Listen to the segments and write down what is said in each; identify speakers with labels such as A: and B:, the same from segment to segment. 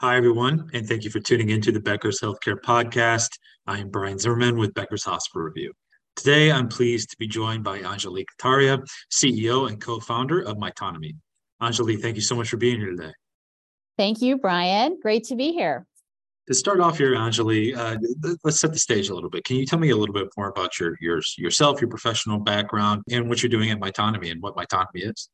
A: Hi, everyone, and thank you for tuning into the Becker's Healthcare Podcast. I am Brian Zimmerman with Becker's Hospital Review. Today, I'm pleased to be joined by Anjali Kataria, CEO and co founder of Mytonomy. Anjali, thank you so much for being here today.
B: Thank you, Brian. Great to be here.
A: To start off here, Anjali, uh, let's set the stage a little bit. Can you tell me a little bit more about your, your yourself, your professional background, and what you're doing at Mytonomy and what Mytonomy is?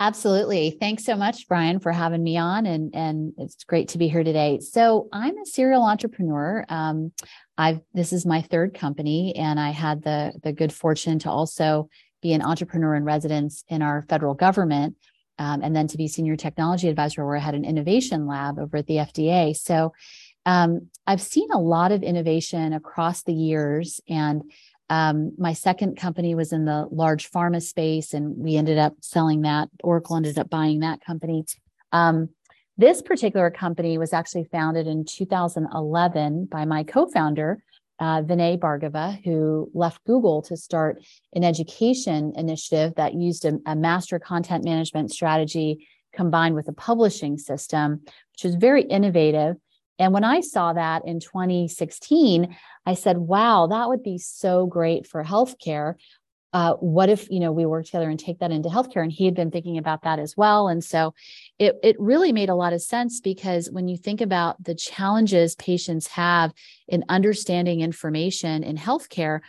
B: Absolutely. Thanks so much, Brian, for having me on, and and it's great to be here today. So I'm a serial entrepreneur. Um, I've this is my third company, and I had the the good fortune to also be an entrepreneur in residence in our federal government, um, and then to be senior technology advisor, where I had an innovation lab over at the FDA. So um, I've seen a lot of innovation across the years, and um, my second company was in the large pharma space, and we ended up selling that. Oracle ended up buying that company. Um, this particular company was actually founded in 2011 by my co-founder, uh, Vinay Bhargava, who left Google to start an education initiative that used a, a master content management strategy combined with a publishing system, which was very innovative. And when I saw that in 2016, I said, wow, that would be so great for healthcare. Uh, what if you know we work together and take that into healthcare? And he had been thinking about that as well. And so it, it really made a lot of sense because when you think about the challenges patients have in understanding information in healthcare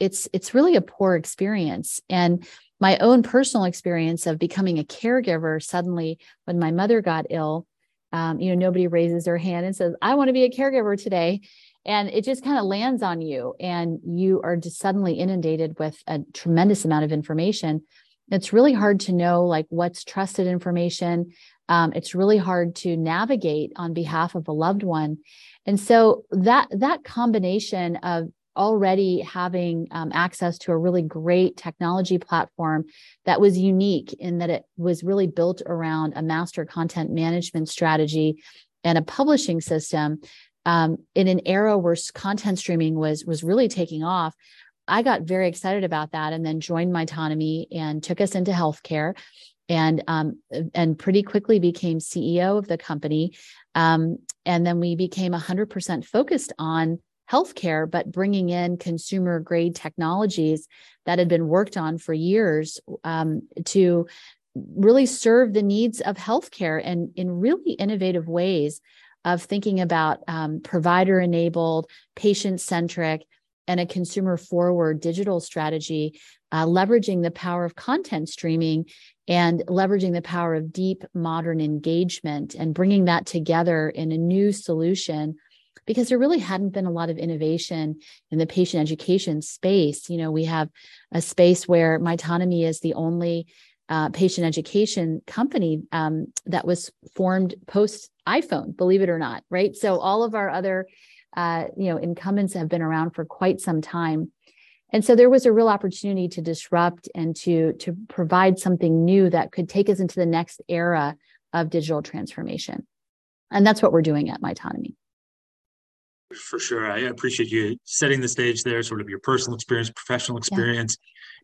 B: it's it's really a poor experience. And my own personal experience of becoming a caregiver suddenly when my mother got ill um, you know nobody raises their hand and says i want to be a caregiver today. And it just kind of lands on you and you are just suddenly inundated with a tremendous amount of information. It's really hard to know like what's trusted information. Um, it's really hard to navigate on behalf of a loved one. And so that that combination of already having um, access to a really great technology platform that was unique in that it was really built around a master content management strategy and a publishing system. Um, in an era where content streaming was was really taking off i got very excited about that and then joined Mytonomy and took us into healthcare and um, and pretty quickly became ceo of the company. Um, and then we became 100% focused on healthcare, but bringing in consumer grade technologies that had been worked on for years um, to really serve the needs of healthcare and in really innovative ways of thinking about um, provider enabled, patient centric, and a consumer forward digital strategy, uh, leveraging the power of content streaming and leveraging the power of deep modern engagement and bringing that together in a new solution because there really hadn't been a lot of innovation in the patient education space. You know, we have a space where Mytonomy is the only uh, patient education company um, that was formed post iPhone, believe it or not, right? So all of our other, uh, you know, incumbents have been around for quite some time. And so there was a real opportunity to disrupt and to to provide something new that could take us into the next era of digital transformation. And that's what we're doing at Mytonomy.
A: For sure. I appreciate you setting the stage there, sort of your personal experience, professional experience.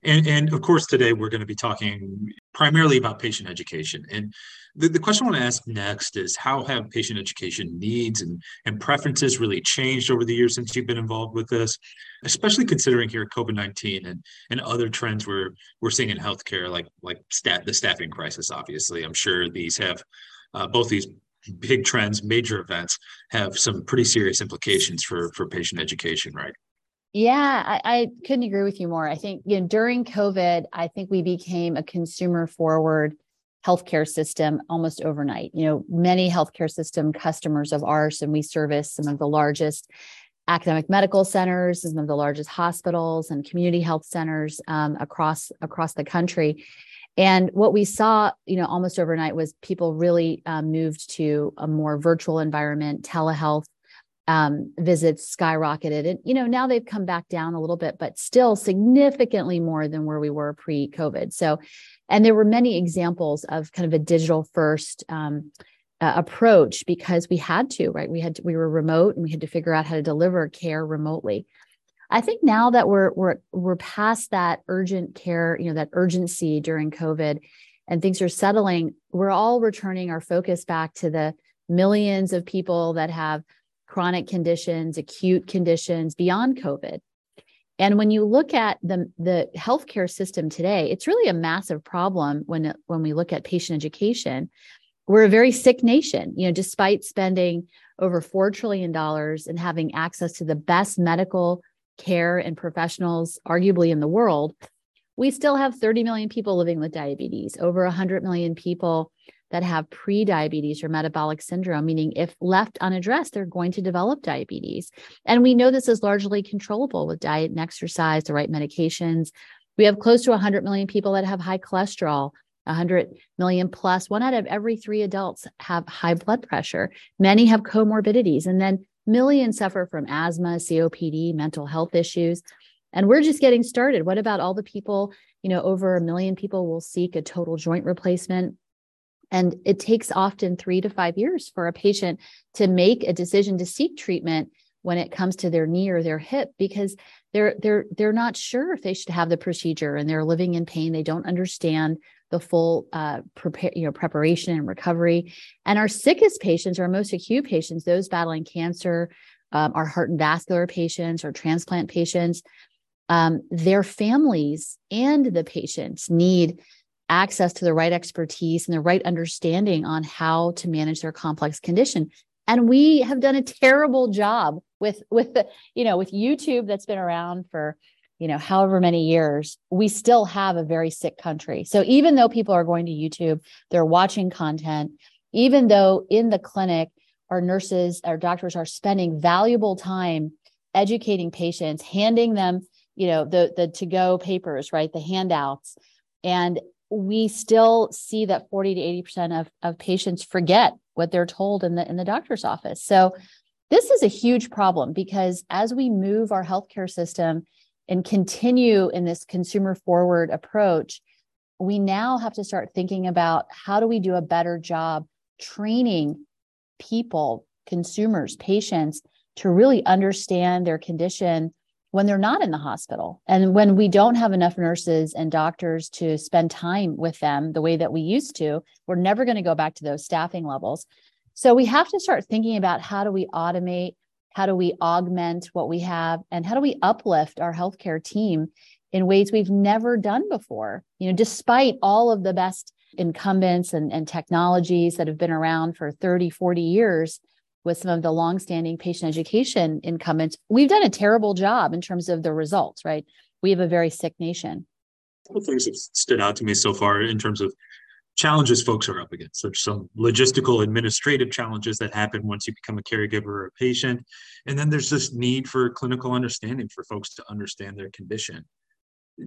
A: Yeah. And, and of course, today we're going to be talking primarily about patient education. And the, the question I want to ask next is how have patient education needs and, and preferences really changed over the years since you've been involved with this, especially considering here COVID 19 and, and other trends we're, we're seeing in healthcare, like, like stat, the staffing crisis, obviously. I'm sure these have uh, both these big trends, major events have some pretty serious implications for for patient education, right?
B: Yeah, I, I, couldn't agree with you more. I think you know during COVID, I think we became a consumer forward healthcare system almost overnight. You know, many healthcare system customers of ours, and we service some of the largest academic medical centers, some of the largest hospitals and community health centers um, across across the country. And what we saw, you know, almost overnight was people really um, moved to a more virtual environment. Telehealth um, visits skyrocketed, and you know now they've come back down a little bit, but still significantly more than where we were pre-COVID. So, and there were many examples of kind of a digital first. Um, uh, approach because we had to right we had to, we were remote and we had to figure out how to deliver care remotely I think now that we're we're we're past that urgent care, you know, that urgency during COVID and things are settling, we're all returning our focus back to the millions of people that have chronic conditions, acute conditions beyond COVID. And when you look at the, the healthcare system today, it's really a massive problem when, when we look at patient education. We're a very sick nation, you know, despite spending over $4 trillion and having access to the best medical care and professionals, arguably in the world, we still have 30 million people living with diabetes, over 100 million people that have pre-diabetes or metabolic syndrome, meaning if left unaddressed, they're going to develop diabetes. And we know this is largely controllable with diet and exercise, the right medications. We have close to 100 million people that have high cholesterol, 100 million plus. One out of every three adults have high blood pressure. Many have comorbidities. And then millions suffer from asthma, COPD, mental health issues. And we're just getting started. What about all the people? You know, over a million people will seek a total joint replacement. And it takes often three to five years for a patient to make a decision to seek treatment when it comes to their knee or their hip because they're they're they're not sure if they should have the procedure and they're living in pain. They don't understand the full uh, prepare, you know, preparation and recovery. And our sickest patients, our most acute patients, those battling cancer, um, our heart and vascular patients, or transplant patients, um, their families and the patients need access to the right expertise and the right understanding on how to manage their complex condition and we have done a terrible job with with the you know with youtube that's been around for you know however many years we still have a very sick country. So even though people are going to youtube they're watching content even though in the clinic our nurses our doctors are spending valuable time educating patients handing them you know the the to go papers right? The handouts. And we still see that 40 to 80% of, of patients forget what they're told in the in the doctor's office. So this is a huge problem because as we move our healthcare system and continue in this consumer forward approach, we now have to start thinking about how do we do a better job training people, consumers, patients to really understand their condition when they're not in the hospital. And when we don't have enough nurses and doctors to spend time with them the way that we used to, we're never going to go back to those staffing levels. So we have to start thinking about how do we automate, how do we augment what we have, and how do we uplift our healthcare team in ways we've never done before. You know, despite all of the best incumbents and, and technologies that have been around for 30, 40 years, with some of the longstanding patient education incumbents, we've done a terrible job in terms of the results, right? We have a very sick nation.
A: Couple things that stood out to me so far in terms of challenges folks are up against. There's some logistical administrative challenges that happen once you become a caregiver or a patient. And then there's this need for clinical understanding for folks to understand their condition.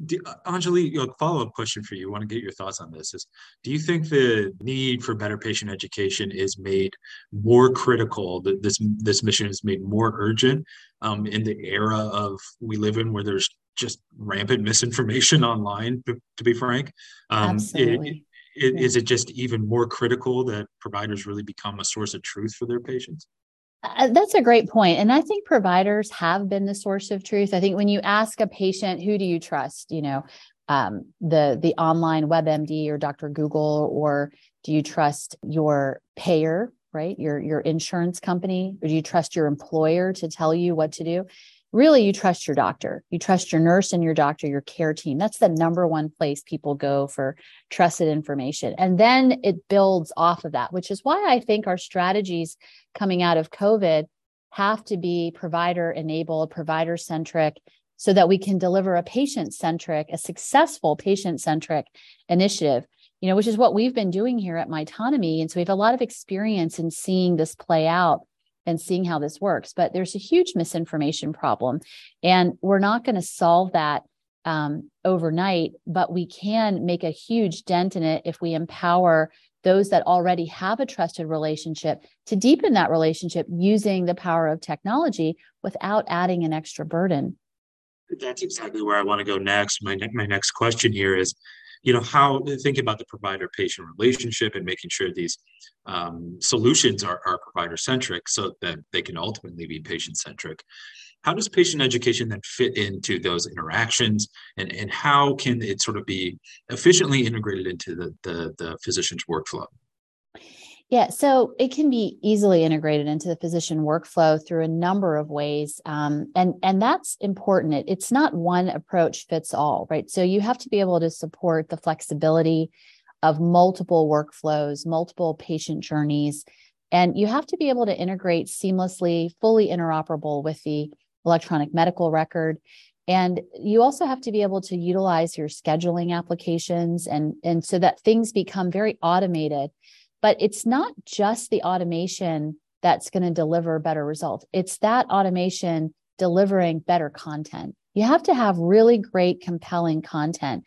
A: Do, uh, Anjali, a follow-up question for you. I want to get your thoughts on this. Is do you think the need for better patient education is made more critical? That this this mission is made more urgent um, in the era of we live in, where there's just rampant misinformation online. To, to be frank,
B: um, Absolutely.
A: It, it. Is it just even more critical that providers really become a source of truth for their patients?
B: Uh, that's a great point. And I think providers have been the source of truth. I think when you ask a patient, who do you trust? You know, um, the the online WebMD or Dr. Google, or do you trust your payer, right? Your your insurance company, or do you trust your employer to tell you what to do? Really you trust your doctor. You trust your nurse and your doctor your care team. That's the number one place people go for trusted information. And then it builds off of that which is why i think our strategies coming out of covid have to be provider enabled provider centric so that we can deliver a patient centric a successful patient centric initiative you know which is what we've been doing here at mytonomy. And so we have a lot of experience in seeing this play out and seeing how this works. But there's a huge misinformation problem, and we're not going to solve that um, overnight, but we can make a huge dent in it if we empower those that already have a trusted relationship to deepen that relationship using the power of technology without adding an extra burden.
A: That's exactly where I want to go next. My, my next question here is you know how think about the provider patient relationship and making sure these um, solutions are, are provider centric so that they can ultimately be patient centric how does patient education then fit into those interactions? And, and how can it sort of be efficiently integrated into the, the, the physician's workflow
B: Yeah, so it can be easily integrated into the physician workflow through a number of ways, um, and and that's important. It, it's not one approach fits all, right? So you have to be able to support the flexibility of multiple workflows, multiple patient journeys, and you have to be able to integrate seamlessly, fully interoperable with the electronic medical record. And you also have to be able to utilize your scheduling applications and, and so that things become very automated but it's not just the automation that's going to deliver better results. It's that automation delivering better content. You have to have really great, compelling content.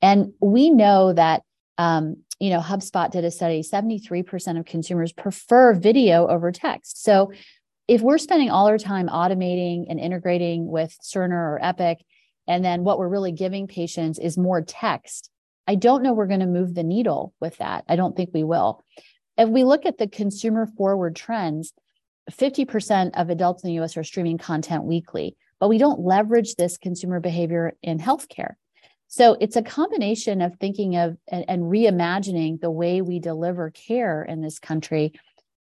B: And we know that, um, you know, HubSpot did a study 73% of consumers prefer video over text. So if we're spending all our time automating and integrating with Cerner or Epic, and then what we're really giving patients is more text, I don't know we're going to move the needle with that. I don't think we will. If we look at the consumer forward trends, 50% of adults in the US are streaming content weekly, but we don't leverage this consumer behavior in healthcare. So it's a combination of thinking of and, and reimagining the way we deliver care in this country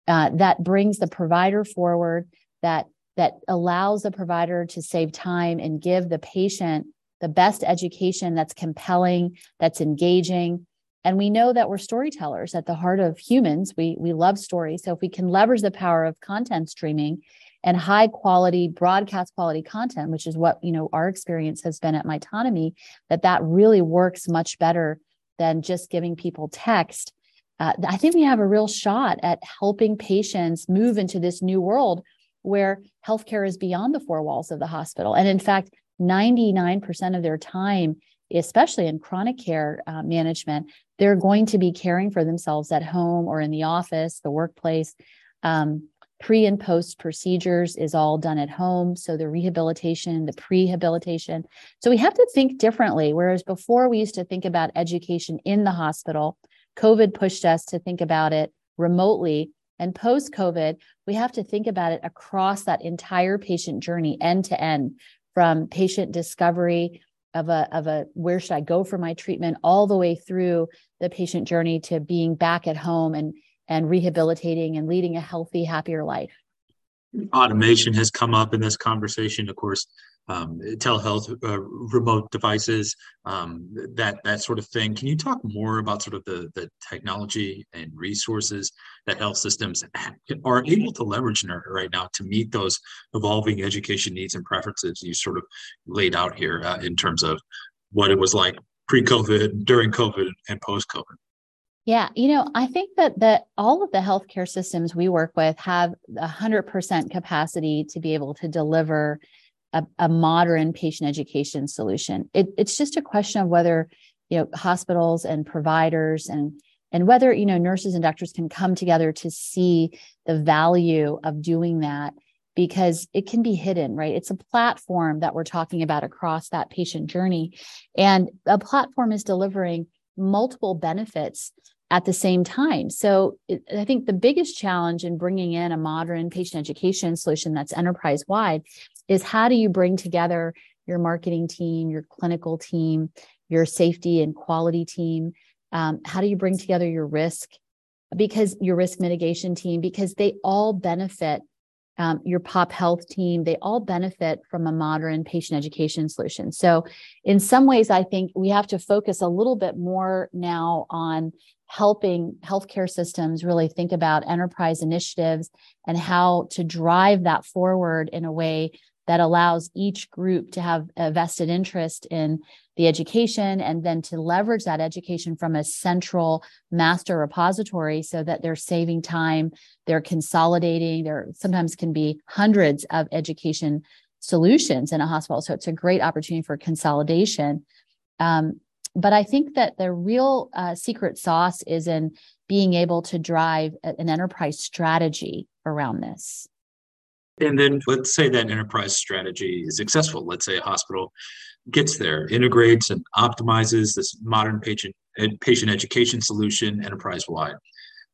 B: uh, that brings the provider forward, that that allows the provider to save time and give the patient the best education that's compelling, that's engaging. And we know that we're storytellers at the heart of humans. We, we love stories. So if we can leverage the power of content streaming and high quality broadcast quality content, which is what you know our experience has been at Mytonomy, that that really works much better than just giving people text. Uh, I think we have a real shot at helping patients move into this new world where healthcare is beyond the four walls of the hospital. And in fact, 99% of their time, especially in chronic care uh, management, they're going to be caring for themselves at home or in the office, the workplace. Um, pre and post procedures is all done at home. So the rehabilitation, the prehabilitation. So we have to think differently. Whereas before we used to think about education in the hospital, COVID pushed us to think about it remotely. And post COVID, we have to think about it across that entire patient journey, end to end, from patient discovery of a of a where should I go for my treatment all the way through the patient journey to being back at home and and rehabilitating and leading a healthy happier life.
A: Automation has come up in this conversation. Of course um, telehealth, uh, remote devices, um, that that sort of thing. Can you talk more about sort of the the technology and resources that health systems are able to leverage right now to meet those evolving education needs and preferences you sort of laid out here uh, in terms of what it was like pre-COVID, during COVID, and post-COVID?
B: Yeah, you know, I think that that all of the healthcare systems we work with have 100% capacity to be able to deliver a, a modern patient education solution. It, it's just a question of whether you know hospitals and providers and and whether you know nurses and doctors can come together to see the value of doing that because it can be hidden right it's a platform that we're talking about across that patient journey and a platform is delivering multiple benefits at the same time. So it, I think the biggest challenge in bringing in a modern patient education solution that's enterprise wide is how do you bring together your marketing team, your clinical team, your safety and quality team? Um, how do you bring together your risk? Because your risk mitigation team, because they all benefit um, your pop health team, they all benefit from a modern patient education solution. So, in some ways, I think we have to focus a little bit more now on helping healthcare systems really think about enterprise initiatives and how to drive that forward in a way that allows each group to have a vested interest in the education and then to leverage that education from a central master repository so that they're saving time, they're consolidating, there sometimes can be hundreds of education solutions in a hospital. So it's a great opportunity for consolidation. Um, but I think that the real uh, secret sauce is in being able to drive an enterprise strategy around this.
A: And then let's say that enterprise strategy is successful. Let's say a hospital gets there, integrates and optimizes this modern patient patient education solution enterprise wide.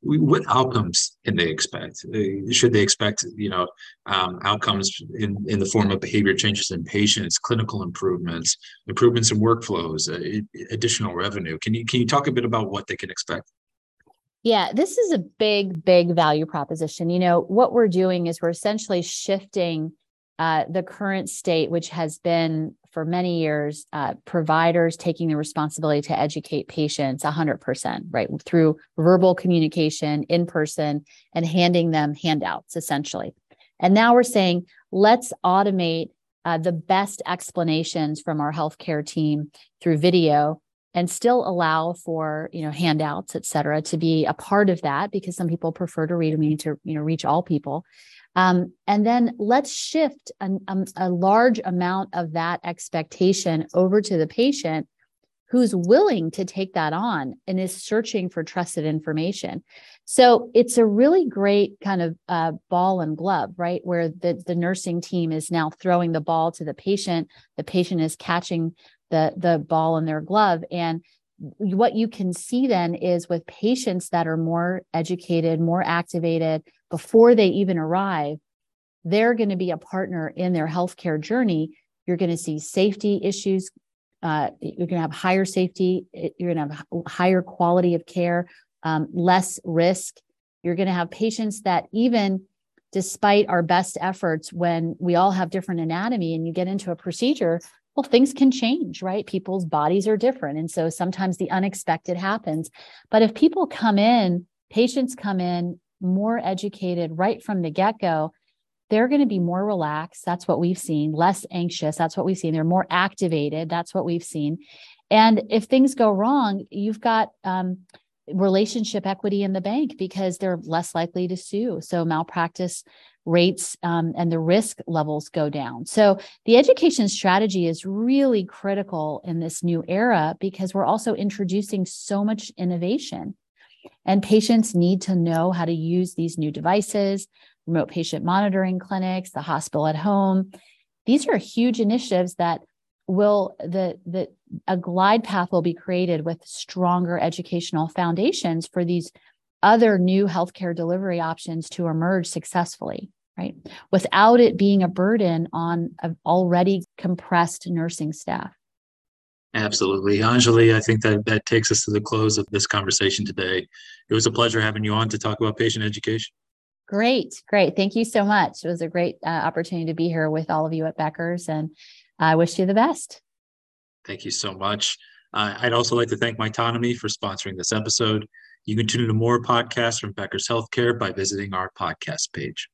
A: What outcomes can they expect? Should they expect, you know, um, outcomes in, in the form of behavior changes in patients, clinical improvements, improvements in workflows, uh, additional revenue? Can you can you talk a bit about what they can expect?
B: Yeah, this is a big, big value proposition. You know, what we're doing is we're essentially shifting uh, the current state, which has been for many years, uh, providers taking the responsibility to educate patients 100%, right? Through verbal communication, in person, and handing them handouts, essentially. And now we're saying, let's automate uh, the best explanations from our healthcare team through video and still allow for you know handouts et cetera to be a part of that because some people prefer to read we need to you know reach all people um, and then let's shift an, um, a large amount of that expectation over to the patient who's willing to take that on and is searching for trusted information. So it's a really great kind of uh, ball and glove, right? Where the, the nursing team is now throwing the ball to the patient, the patient is catching the the ball in their glove. And what you can see then is with patients that are more educated more activated before they even arrive they're going to be a partner in their healthcare journey. You're going to see safety issues uh, you're going to have higher safety you're going to have higher quality of care um, less risk. You're going to have patients that even despite our best efforts when we all have different anatomy and you get into a procedure well, things can change, right? People's bodies are different. And so sometimes the unexpected happens. But if people come in, patients come in more educated right from the get go, they're going to be more relaxed. That's what we've seen, less anxious. That's what we've seen. They're more activated. That's what we've seen. And if things go wrong, you've got um, relationship equity in the bank because they're less likely to sue. So malpractice rates um, and the risk levels go down. So the education strategy is really critical in this new era because we're also introducing so much innovation. And patients need to know how to use these new devices, remote patient monitoring clinics, the hospital at home. These are huge initiatives that will the the a glide path will be created with stronger educational foundations for these other new healthcare delivery options to emerge successfully right? Without it being a burden on an already compressed nursing staff.
A: Absolutely. Anjali, I think that that takes us to the close of this conversation today. It was a pleasure having you on to talk about patient education.
B: Great, great. Thank you so much. It was a great uh, opportunity to be here with all of you at Becker's, and I wish you the best.
A: Thank you so much. Uh, I'd also like to thank Mytonomy for sponsoring this episode. You can tune into more podcasts from Becker's Healthcare by visiting our podcast page.